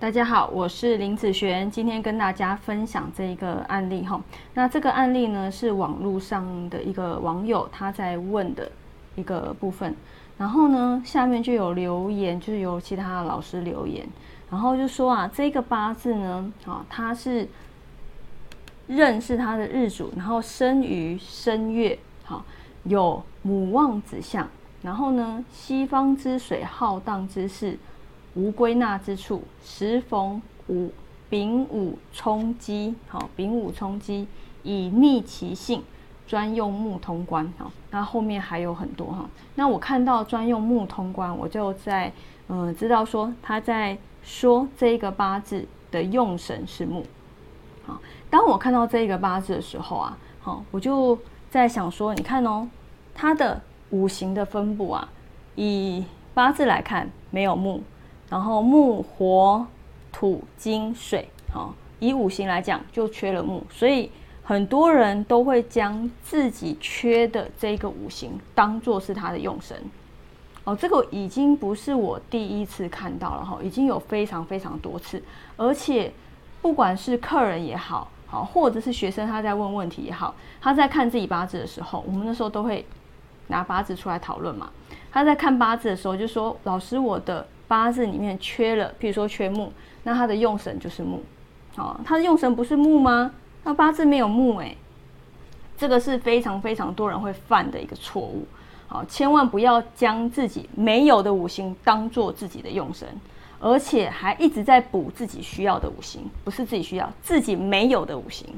大家好，我是林子璇，今天跟大家分享这一个案例哈。那这个案例呢是网络上的一个网友他在问的一个部分，然后呢下面就有留言，就是有其他的老师留言，然后就说啊这个八字呢，啊他是认识他的日主，然后生于申月，好有母旺子相，然后呢西方之水浩荡之势。无归纳之处，时逢五丙午冲击，好丙午冲击，以逆其性，专用木通关，好，那后面还有很多哈。那我看到专用木通关，我就在呃知道说他在说这个八字的用神是木，好，当我看到这个八字的时候啊，好，我就在想说，你看哦，它的五行的分布啊，以八字来看没有木。然后木火土金水，好，以五行来讲就缺了木，所以很多人都会将自己缺的这个五行当做是他的用神。哦，这个已经不是我第一次看到了哈，已经有非常非常多次，而且不管是客人也好，好，或者是学生他在问问题也好，他在看自己八字的时候，我们那时候都会拿八字出来讨论嘛。他在看八字的时候就说：“老师，我的。”八字里面缺了，譬如说缺木，那他的用神就是木，好，他的用神不是木吗？那八字没有木，诶，这个是非常非常多人会犯的一个错误，好，千万不要将自己没有的五行当做自己的用神，而且还一直在补自己需要的五行，不是自己需要，自己没有的五行。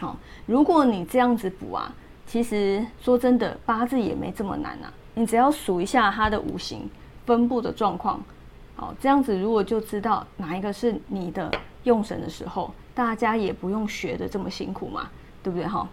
好，如果你这样子补啊，其实说真的，八字也没这么难啊，你只要数一下它的五行。分布的状况，好，这样子如果就知道哪一个是你的用神的时候，大家也不用学的这么辛苦嘛，对不对哈？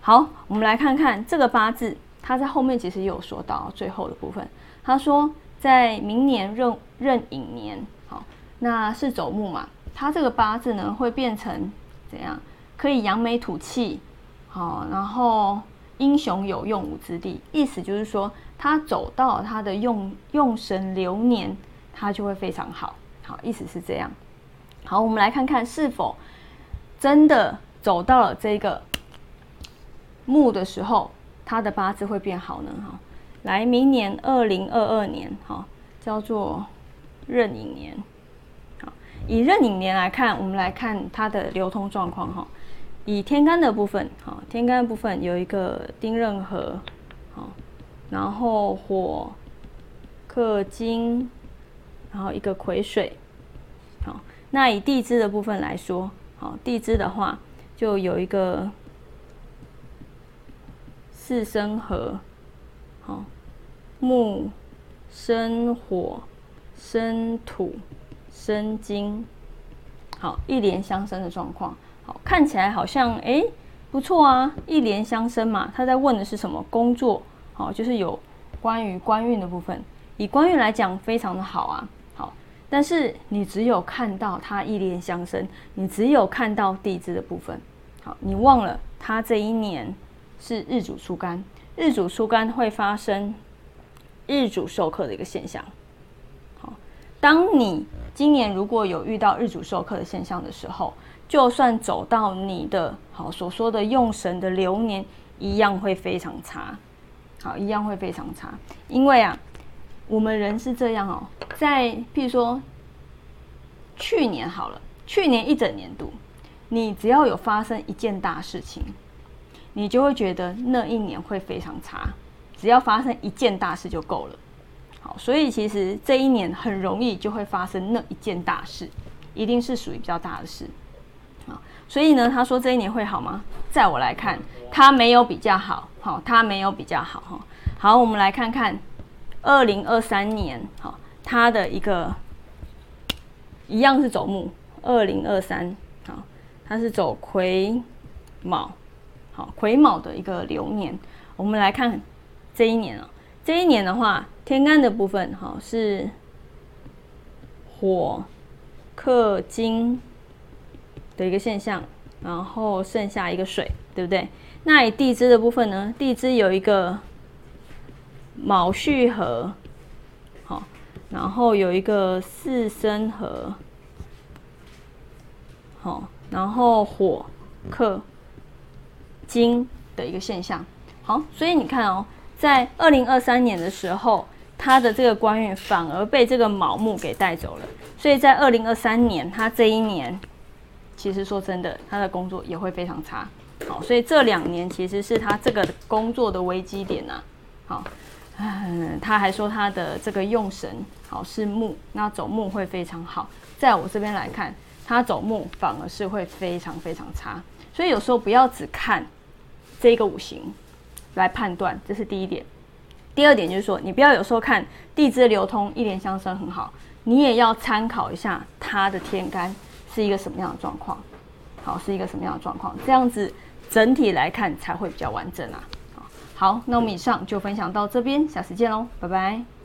好，我们来看看这个八字，他在后面其实也有说到最后的部分，他说在明年壬壬寅年，好，那是走木嘛，他这个八字呢会变成怎样？可以扬眉吐气，好，然后。英雄有用武之地，意思就是说，他走到他的用用神流年，他就会非常好。好，意思是这样。好，我们来看看是否真的走到了这个木的时候，他的八字会变好呢？哈，来，明年二零二二年，哈，叫做壬寅年。好，以壬寅年来看，我们来看它的流通状况，哈。以天干的部分，好，天干部分有一个丁壬合，好，然后火克金，然后一个癸水，好，那以地支的部分来说，好，地支的话就有一个四生合，好，木生火，生土，生金，好，一连相生的状况。看起来好像哎不错啊，一连相生嘛。他在问的是什么工作？好，就是有关于官运的部分。以官运来讲，非常的好啊。好，但是你只有看到他一连相生，你只有看到地支的部分。好，你忘了他这一年是日主出干，日主出干会发生日主受克的一个现象。好，当你今年如果有遇到日主受克的现象的时候，就算走到你的好所说的用神的流年，一样会非常差，好，一样会非常差。因为啊，我们人是这样哦，在譬如说去年好了，去年一整年度，你只要有发生一件大事情，你就会觉得那一年会非常差。只要发生一件大事就够了，好，所以其实这一年很容易就会发生那一件大事，一定是属于比较大的事。所以呢，他说这一年会好吗？在我来看，他没有比较好，好，他没有比较好，哈。好，我们来看看二零二三年，好，他的一个一样是走木，二零二三，好，他是走癸卯，好，癸卯的一个流年。我们来看这一年啊，这一年的话，天干的部分，好是火克金。的一个现象，然后剩下一个水，对不对？那以地支的部分呢？地支有一个卯戌合，好，然后有一个四申合，好，然后火克金的一个现象。好，所以你看哦，在二零二三年的时候，他的这个官运反而被这个卯木给带走了。所以在二零二三年，他这一年，其实说真的，他的工作也会非常差。好，所以这两年其实是他这个工作的危机点呐。好。嗯，他还说他的这个用神好是木，那走木会非常好。在我这边来看，他走木反而是会非常非常差。所以有时候不要只看这个五行来判断，这是第一点。第二点就是说，你不要有时候看地支流通一连相生很好，你也要参考一下他的天干是一个什么样的状况，好是一个什么样的状况，这样子整体来看才会比较完整啊。好，那我们以上就分享到这边，下次见喽，拜拜。